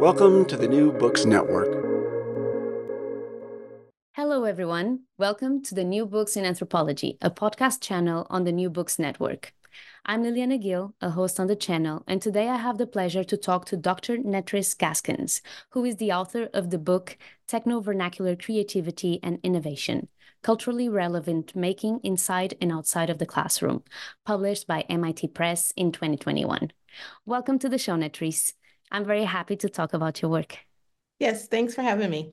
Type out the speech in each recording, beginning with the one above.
Welcome to the New Books Network. Hello, everyone. Welcome to the New Books in Anthropology, a podcast channel on the New Books Network. I'm Liliana Gill, a host on the channel, and today I have the pleasure to talk to Dr. Nettrice Gaskins, who is the author of the book Techno Vernacular Creativity and Innovation Culturally Relevant Making Inside and Outside of the Classroom, published by MIT Press in 2021. Welcome to the show, Nettrice. I'm very happy to talk about your work. Yes, thanks for having me.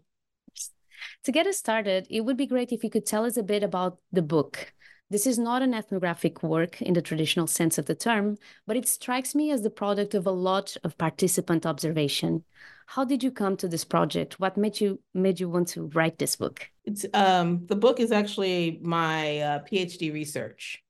To get us started, it would be great if you could tell us a bit about the book. This is not an ethnographic work in the traditional sense of the term, but it strikes me as the product of a lot of participant observation. How did you come to this project? What made you made you want to write this book? It's um, the book is actually my uh, PhD research.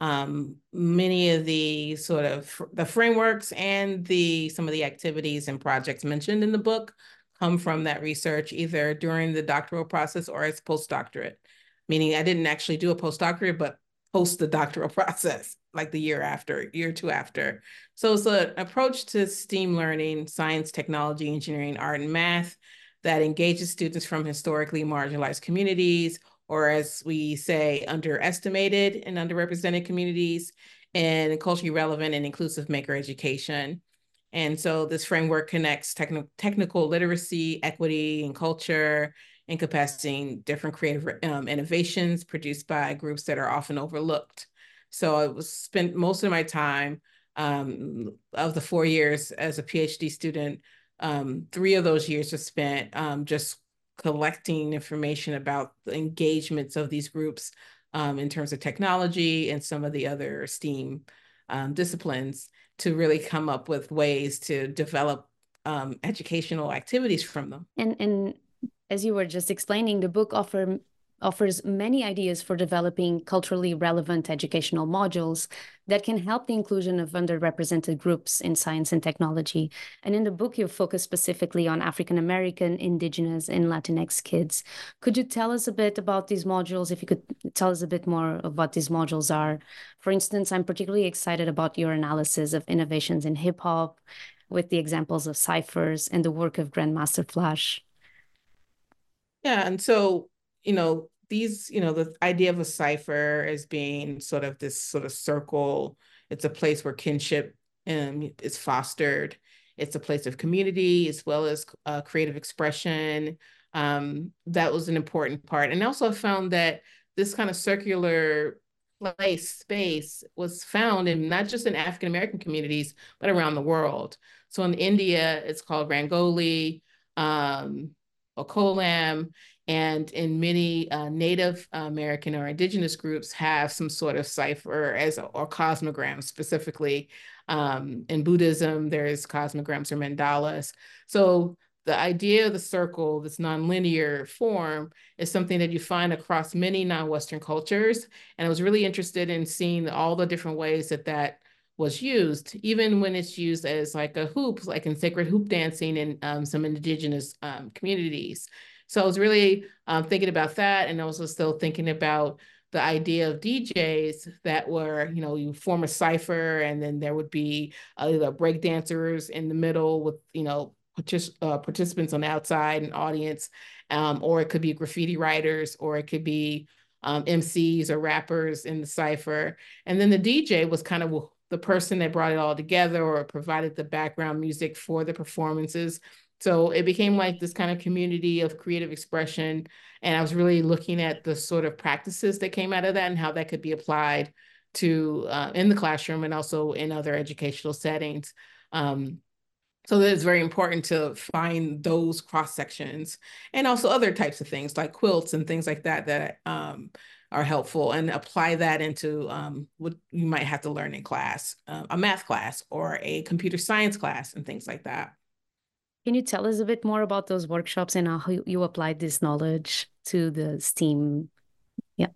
Um, many of the sort of the frameworks and the some of the activities and projects mentioned in the book come from that research either during the doctoral process or as postdoctorate. Meaning i didn't actually do a postdoctorate but post the doctoral process like the year after year two after. So it's an approach to steam learning science technology engineering art and math that engages students from historically marginalized communities or as we say, underestimated and underrepresented communities, and culturally relevant and inclusive maker education. And so this framework connects techn- technical literacy, equity, and culture, encompassing different creative um, innovations produced by groups that are often overlooked. So I was spent most of my time um, of the four years as a PhD student. Um, three of those years were spent um, just collecting information about the engagements of these groups um, in terms of technology and some of the other STEAM um, disciplines to really come up with ways to develop um, educational activities from them. And and as you were just explaining, the book offer offers many ideas for developing culturally relevant educational modules that can help the inclusion of underrepresented groups in science and technology. And in the book, you focus specifically on African American, Indigenous, and Latinx kids. Could you tell us a bit about these modules? If you could tell us a bit more of what these modules are. For instance, I'm particularly excited about your analysis of innovations in hip hop with the examples of ciphers and the work of Grandmaster Flash. Yeah, and so you know, these, you know, the idea of a cipher as being sort of this sort of circle, it's a place where kinship um, is fostered. It's a place of community as well as uh, creative expression. Um, that was an important part. And also I found that this kind of circular place, space was found in not just in African American communities, but around the world. So in India, it's called Rangoli, um, Okolam, and in many uh, Native American or Indigenous groups have some sort of cipher as or cosmograms specifically. Um, in Buddhism, there's cosmograms or mandalas. So the idea of the circle, this nonlinear form, is something that you find across many non-Western cultures. And I was really interested in seeing all the different ways that that was used, even when it's used as like a hoop, like in sacred hoop dancing in um, some indigenous um, communities. So I was really um, thinking about that, and also still thinking about the idea of DJs that were, you know, you form a cipher, and then there would be either break dancers in the middle with, you know, partic- uh, participants on the outside and audience, um, or it could be graffiti writers, or it could be um, MCs or rappers in the cipher. And then the DJ was kind of the person that brought it all together or provided the background music for the performances. So it became like this kind of community of creative expression. And I was really looking at the sort of practices that came out of that and how that could be applied to uh, in the classroom and also in other educational settings. Um, so that it's very important to find those cross sections and also other types of things like quilts and things like that that um, are helpful and apply that into um, what you might have to learn in class, uh, a math class or a computer science class and things like that. Can you tell us a bit more about those workshops and how you applied this knowledge to the STEAM? Yeah.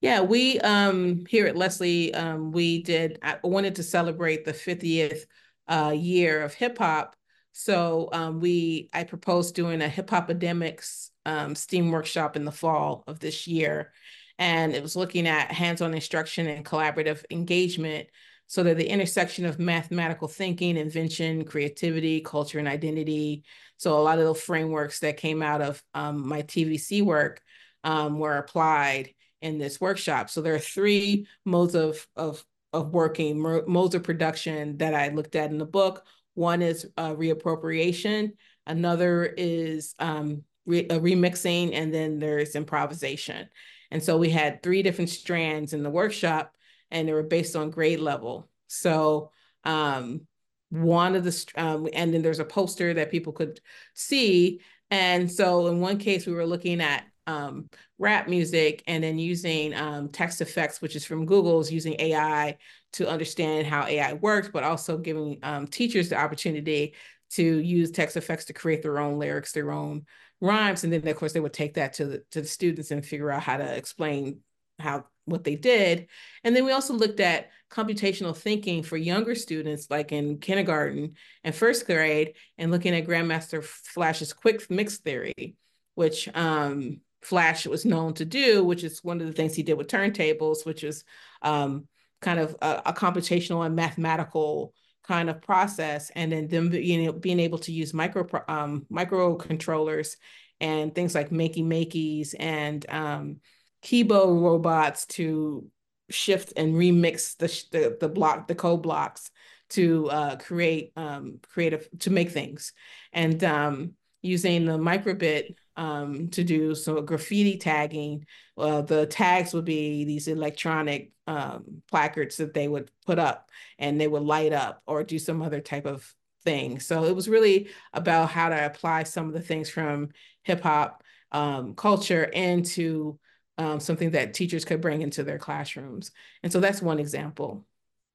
Yeah, we um, here at Lesley, um, we did, I wanted to celebrate the 50th uh, year of hip hop. So um, we, I proposed doing a hip hop academics um, STEAM workshop in the fall of this year and it was looking at hands-on instruction and collaborative engagement so that the intersection of mathematical thinking, invention, creativity, culture, and identity. So a lot of the frameworks that came out of um, my TVC work um, were applied in this workshop. So there are three modes of, of, of working, modes of production that I looked at in the book. One is uh, reappropriation. Another is um, re remixing, and then there's improvisation. And so we had three different strands in the workshop and they were based on grade level. So um, one of the, um, and then there's a poster that people could see. And so in one case, we were looking at um, rap music and then using um, TextFX, which is from Google's using AI to understand how AI works, but also giving um, teachers the opportunity to use TextFX to create their own lyrics, their own rhymes and then of course they would take that to the to the students and figure out how to explain how what they did. And then we also looked at computational thinking for younger students like in kindergarten and first grade and looking at grandmaster flash's quick mix theory which um, flash was known to do which is one of the things he did with turntables which is um, kind of a, a computational and mathematical kind of process. And then them being, being able to use micro um, microcontrollers and things like makey makeys and um, Kibo robots to shift and remix the, the, the block the code blocks to uh, create um, creative to make things and um, using the microbit um, to do some graffiti tagging. Uh, the tags would be these electronic um, placards that they would put up and they would light up or do some other type of thing. So it was really about how to apply some of the things from hip hop um, culture into um, something that teachers could bring into their classrooms. And so that's one example.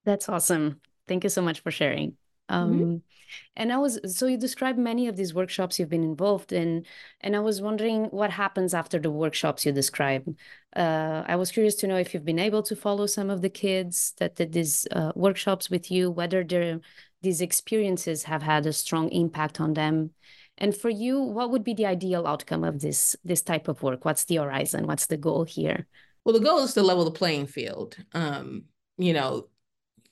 That's awesome. Thank you so much for sharing. Mm-hmm. Um, mm-hmm. And I was so you described many of these workshops you've been involved in, and I was wondering what happens after the workshops you describe. Uh, I was curious to know if you've been able to follow some of the kids that did these uh, workshops with you, whether their these experiences have had a strong impact on them. And for you, what would be the ideal outcome of this this type of work? What's the horizon? What's the goal here? Well, the goal is to level the playing field. Um, you know,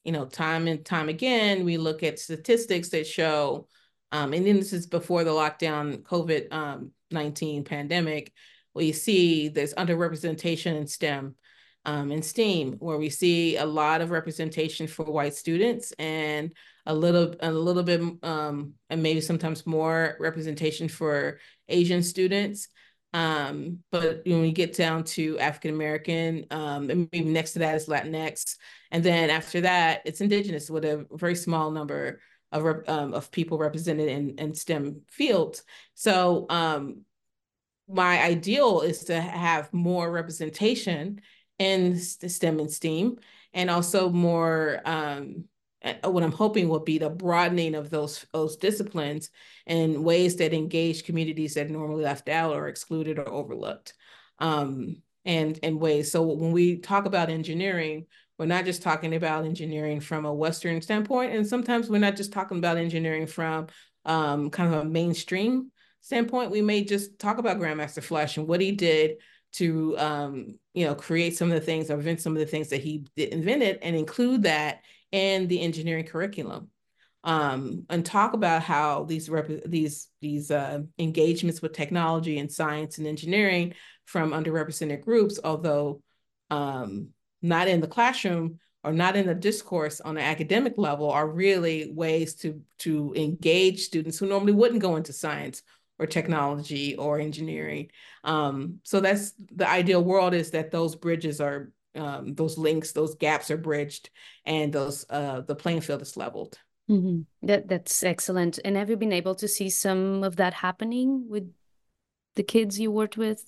you know, time and time again, we look at statistics that show, um, and then this is before the lockdown COVID um, 19 pandemic, we see there's underrepresentation in STEM um, and STEAM, where we see a lot of representation for white students and a little a little bit um, and maybe sometimes more representation for Asian students. Um, but when we get down to African American, um, and maybe next to that is Latinx, and then after that, it's Indigenous with a very small number of um, of people represented in in STEM fields. So um, my ideal is to have more representation in STEM and STEAM, and also more um, what I'm hoping will be the broadening of those those disciplines in ways that engage communities that normally left out or excluded or overlooked. Um, and in ways. So when we talk about engineering, we're not just talking about engineering from a Western standpoint, and sometimes we're not just talking about engineering from um, kind of a mainstream standpoint. We may just talk about Grandmaster Flash and what he did to, um, you know, create some of the things or invent some of the things that he invented, and include that in the engineering curriculum. Um, and talk about how these these these uh, engagements with technology and science and engineering from underrepresented groups, although um, not in the classroom or not in the discourse on an academic level, are really ways to to engage students who normally wouldn't go into science or technology or engineering. Um, so that's the ideal world is that those bridges are um, those links, those gaps are bridged, and those uh, the playing field is leveled. Mm-hmm. That that's excellent. And have you been able to see some of that happening with the kids you worked with?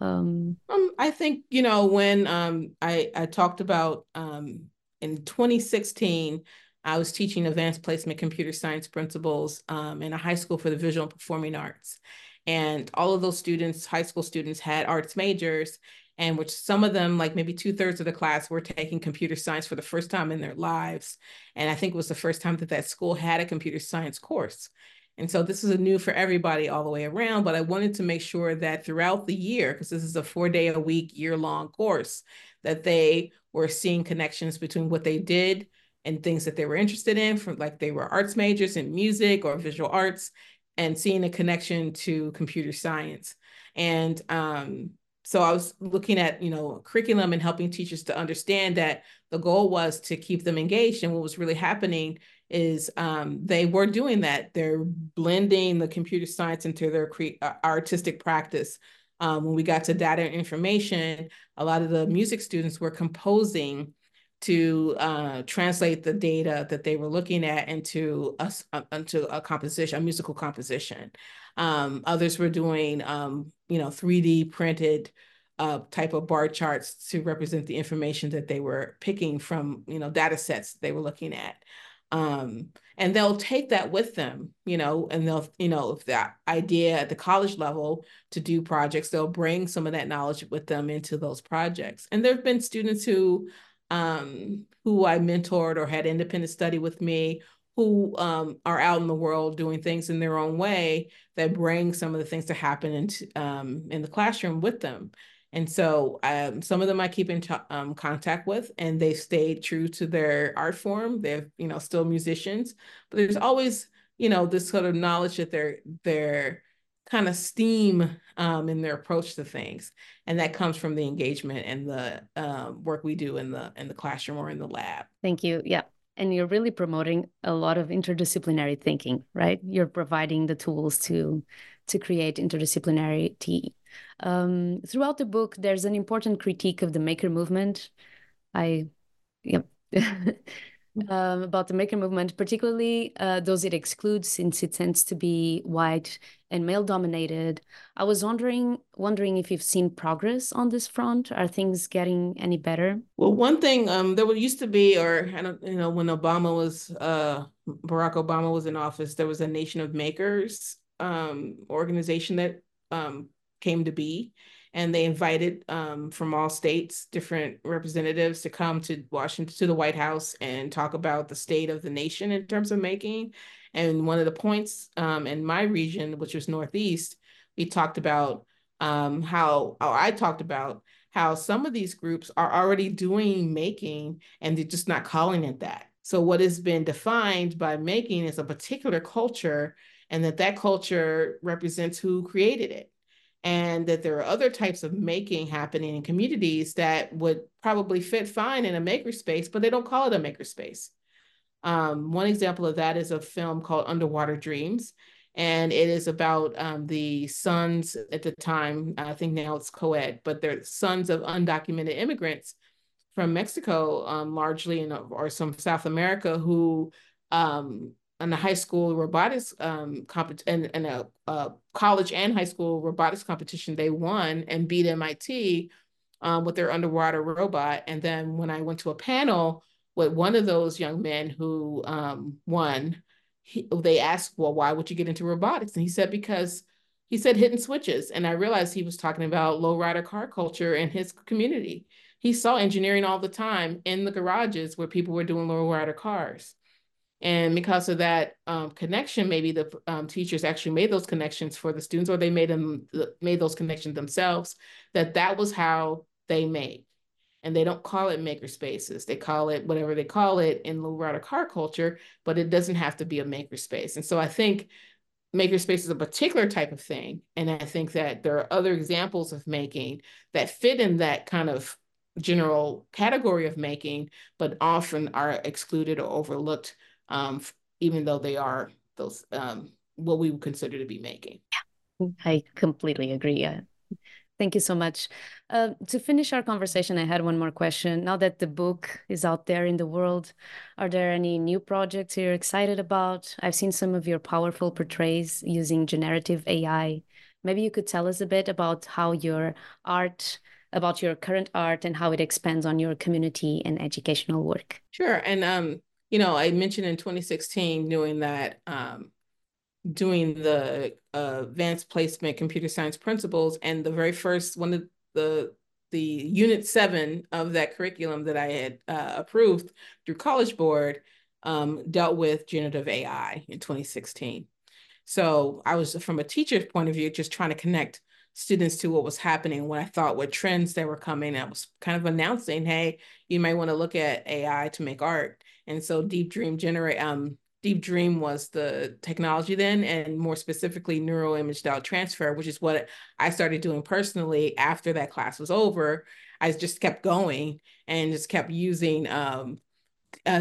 Um, um, I think you know when um, I I talked about um, in 2016, I was teaching advanced placement computer science principles um, in a high school for the visual and performing arts, and all of those students, high school students, had arts majors, and which some of them, like maybe two thirds of the class, were taking computer science for the first time in their lives, and I think it was the first time that that school had a computer science course. And so this is a new for everybody all the way around, but I wanted to make sure that throughout the year, because this is a four day a week, year long course, that they were seeing connections between what they did and things that they were interested in, from like they were arts majors in music or visual arts, and seeing a connection to computer science. And um, so I was looking at, you know, curriculum and helping teachers to understand that the goal was to keep them engaged. And what was really happening is um, they were doing that. They're blending the computer science into their cre- uh, artistic practice. Um, when we got to data and information, a lot of the music students were composing to uh, translate the data that they were looking at into a, uh, into a composition, a musical composition. Um, others were doing, um, you know, 3D printed uh, type of bar charts to represent the information that they were picking from, you know, data sets they were looking at um, and they'll take that with them you know and they'll you know if that idea at the college level to do projects they'll bring some of that knowledge with them into those projects and there have been students who um, who i mentored or had independent study with me who um, are out in the world doing things in their own way that bring some of the things to happen into, um, in the classroom with them and so um, some of them I keep in um, contact with, and they stayed true to their art form. They're you know still musicians, but there's always you know this sort of knowledge that they're they're kind of steam um, in their approach to things, and that comes from the engagement and the um, work we do in the in the classroom or in the lab. Thank you. Yeah. And you're really promoting a lot of interdisciplinary thinking, right? You're providing the tools to to create interdisciplinarity um, throughout the book, there's an important critique of the maker movement. I, yep. um, about the maker movement, particularly uh, those it excludes, since it tends to be white and male dominated. I was wondering wondering if you've seen progress on this front. Are things getting any better? Well, one thing um, there used to be, or I don't, you know, when Obama was uh, Barack Obama was in office, there was a Nation of Makers um, organization that um, came to be. And they invited um, from all states different representatives to come to Washington, to the White House, and talk about the state of the nation in terms of making. And one of the points um, in my region, which was Northeast, we talked about um, how, I talked about how some of these groups are already doing making and they're just not calling it that. So what has been defined by making is a particular culture and that that culture represents who created it and that there are other types of making happening in communities that would probably fit fine in a makerspace, but they don't call it a makerspace. Um, one example of that is a film called Underwater Dreams, and it is about um, the sons at the time, I think now it's co-ed, but they're sons of undocumented immigrants from Mexico, um, largely, in, or some South America, who um, in the high school robotics um competition and, and a, a, college and high school robotics competition they won and beat MIT um, with their underwater robot. And then when I went to a panel with one of those young men who um, won he, they asked well why would you get into robotics? And he said because he said hidden switches. And I realized he was talking about lowrider car culture in his community. He saw engineering all the time in the garages where people were doing low rider cars. And because of that um, connection, maybe the um, teachers actually made those connections for the students, or they made them made those connections themselves. That that was how they made. And they don't call it maker spaces; they call it whatever they call it in low car culture. But it doesn't have to be a maker space. And so I think makerspace is a particular type of thing, and I think that there are other examples of making that fit in that kind of general category of making, but often are excluded or overlooked um, even though they are those um, what we would consider to be making. Yeah, I completely agree. Yeah. Thank you so much. Uh, to finish our conversation, I had one more question. Now that the book is out there in the world, are there any new projects you're excited about? I've seen some of your powerful portrays using generative AI. Maybe you could tell us a bit about how your art, about your current art, and how it expands on your community and educational work. Sure. And um, you know, I mentioned in 2016 doing that, um, doing the uh, advanced placement computer science principles, and the very first one of the the unit seven of that curriculum that I had uh, approved through College Board um, dealt with generative AI in 2016. So I was, from a teacher's point of view, just trying to connect students to what was happening, what I thought were trends that were coming. I was kind of announcing, hey, you might want to look at AI to make art. And so Deep Dream generate um Deep Dream was the technology then, and more specifically, neural image style transfer, which is what I started doing personally after that class was over. I just kept going and just kept using um,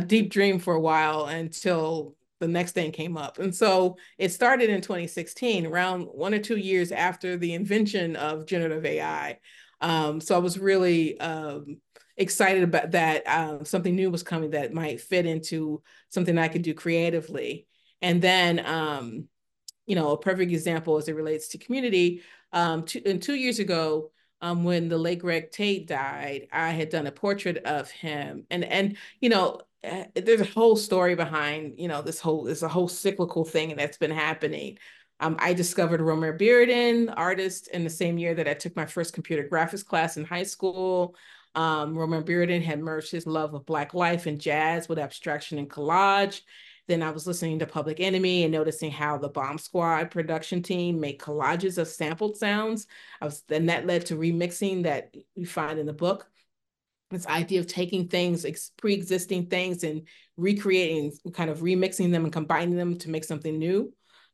Deep Dream for a while until the next thing came up. And so it started in 2016, around one or two years after the invention of generative AI. Um, so I was really um, excited about that um, something new was coming that might fit into something I could do creatively. And then, um, you know, a perfect example as it relates to community. Um, two, and two years ago, um, when the late Greg Tate died, I had done a portrait of him, and and you know, there's a whole story behind you know this whole there's a whole cyclical thing that's been happening. Um, I discovered Romare Bearden, artist, in the same year that I took my first computer graphics class in high school. Um, Romare Bearden had merged his love of Black life and jazz with abstraction and collage. Then I was listening to Public Enemy and noticing how the Bomb Squad production team made collages of sampled sounds. I was, and that led to remixing that you find in the book. This idea of taking things, pre-existing things, and recreating, kind of remixing them and combining them to make something new.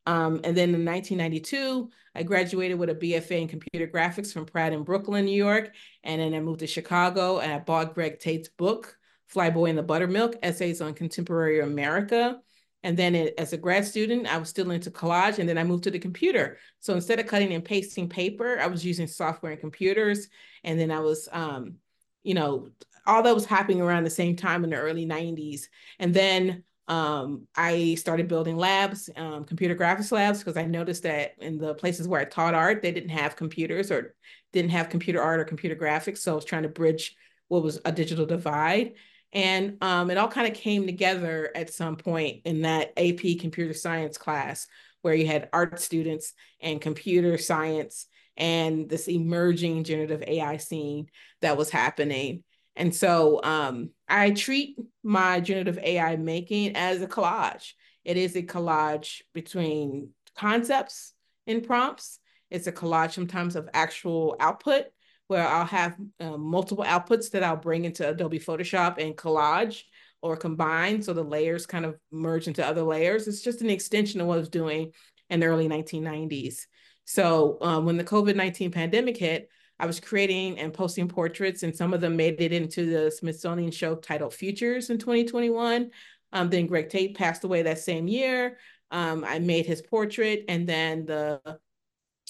Um, and then in 1992, I graduated with a BFA in computer graphics from Pratt in Brooklyn, New York. And then I moved to Chicago and I bought Greg Tate's book, Flyboy and the Buttermilk, Essays on Contemporary America. And then it, as a grad student, I was still into collage and then I moved to the computer. So instead of cutting and pasting paper, I was using software and computers. And then I was, um, you know, all that was happening around the same time in the early 90s. And then um, I started building labs, um, computer graphics labs, because I noticed that in the places where I taught art, they didn't have computers or didn't have computer art or computer graphics. So I was trying to bridge what was a digital divide. And um, it all kind of came together at some point in that AP computer science class where you had art students and computer science and this emerging generative AI scene that was happening. And so um, I treat my generative AI making as a collage. It is a collage between concepts and prompts. It's a collage sometimes of actual output where I'll have um, multiple outputs that I'll bring into Adobe Photoshop and collage or combine so the layers kind of merge into other layers. It's just an extension of what I was doing in the early 1990s. So um, when the COVID-19 pandemic hit, I was creating and posting portraits, and some of them made it into the Smithsonian show titled Futures in 2021. Um, then Greg Tate passed away that same year. Um, I made his portrait, and then the,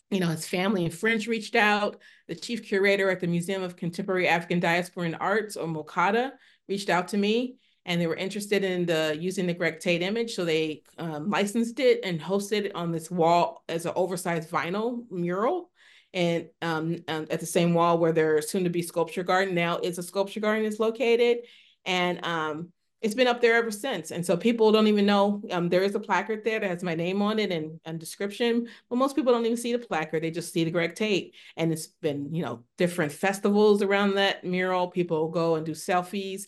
you know, his family and friends reached out. The chief curator at the Museum of Contemporary African Diasporan Arts, or MOCADA, reached out to me, and they were interested in the using the Greg Tate image, so they um, licensed it and hosted it on this wall as an oversized vinyl mural and um, um, at the same wall where their soon to be sculpture garden now is a sculpture garden is located. And um, it's been up there ever since. And so people don't even know um, there is a placard there that has my name on it and, and description, but most people don't even see the placard. They just see the Greg Tate. And it's been, you know, different festivals around that mural. People go and do selfies.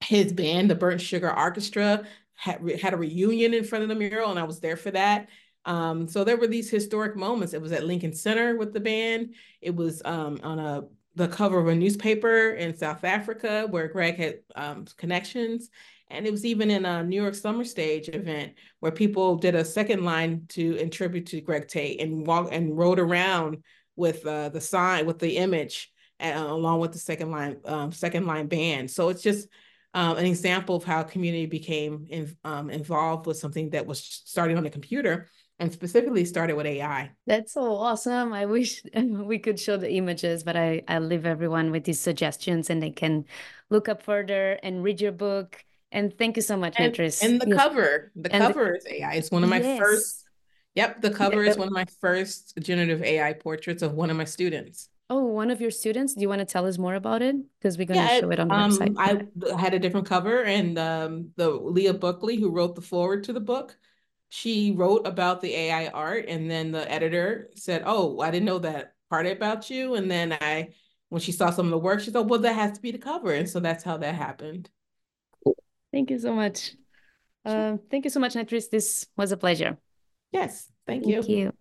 His band, the Burnt Sugar Orchestra, had, had a reunion in front of the mural, and I was there for that. Um, so there were these historic moments. It was at Lincoln Center with the band. It was um, on a the cover of a newspaper in South Africa where Greg had um, connections. And it was even in a New York Summer Stage event where people did a second line to in tribute to Greg Tate and walk and rode around with uh, the sign with the image uh, along with the second line um, second line band. So it's just um, an example of how community became in, um, involved with something that was starting on the computer and specifically started with AI. That's so awesome. I wish we could show the images, but I, I leave everyone with these suggestions and they can look up further and read your book. And thank you so much, and. And the yes. cover, the and cover the, is AI. It's one of my yes. first. Yep, the cover is one of my first generative AI portraits of one of my students. Oh, one of your students. Do you want to tell us more about it? Because we're going yeah, to show it on the um, website. I had a different cover, and um, the Leah Buechley, who wrote the foreword to the book, she wrote about the AI art and then the editor said, Oh, I didn't know that part about you. And then I, when she saw some of the work, she thought, Well, that has to be the cover. And so that's how that happened. Thank you so much. Sure. Uh, thank you so much, Nettrice. This was a pleasure. Yes, thank you. Thank you.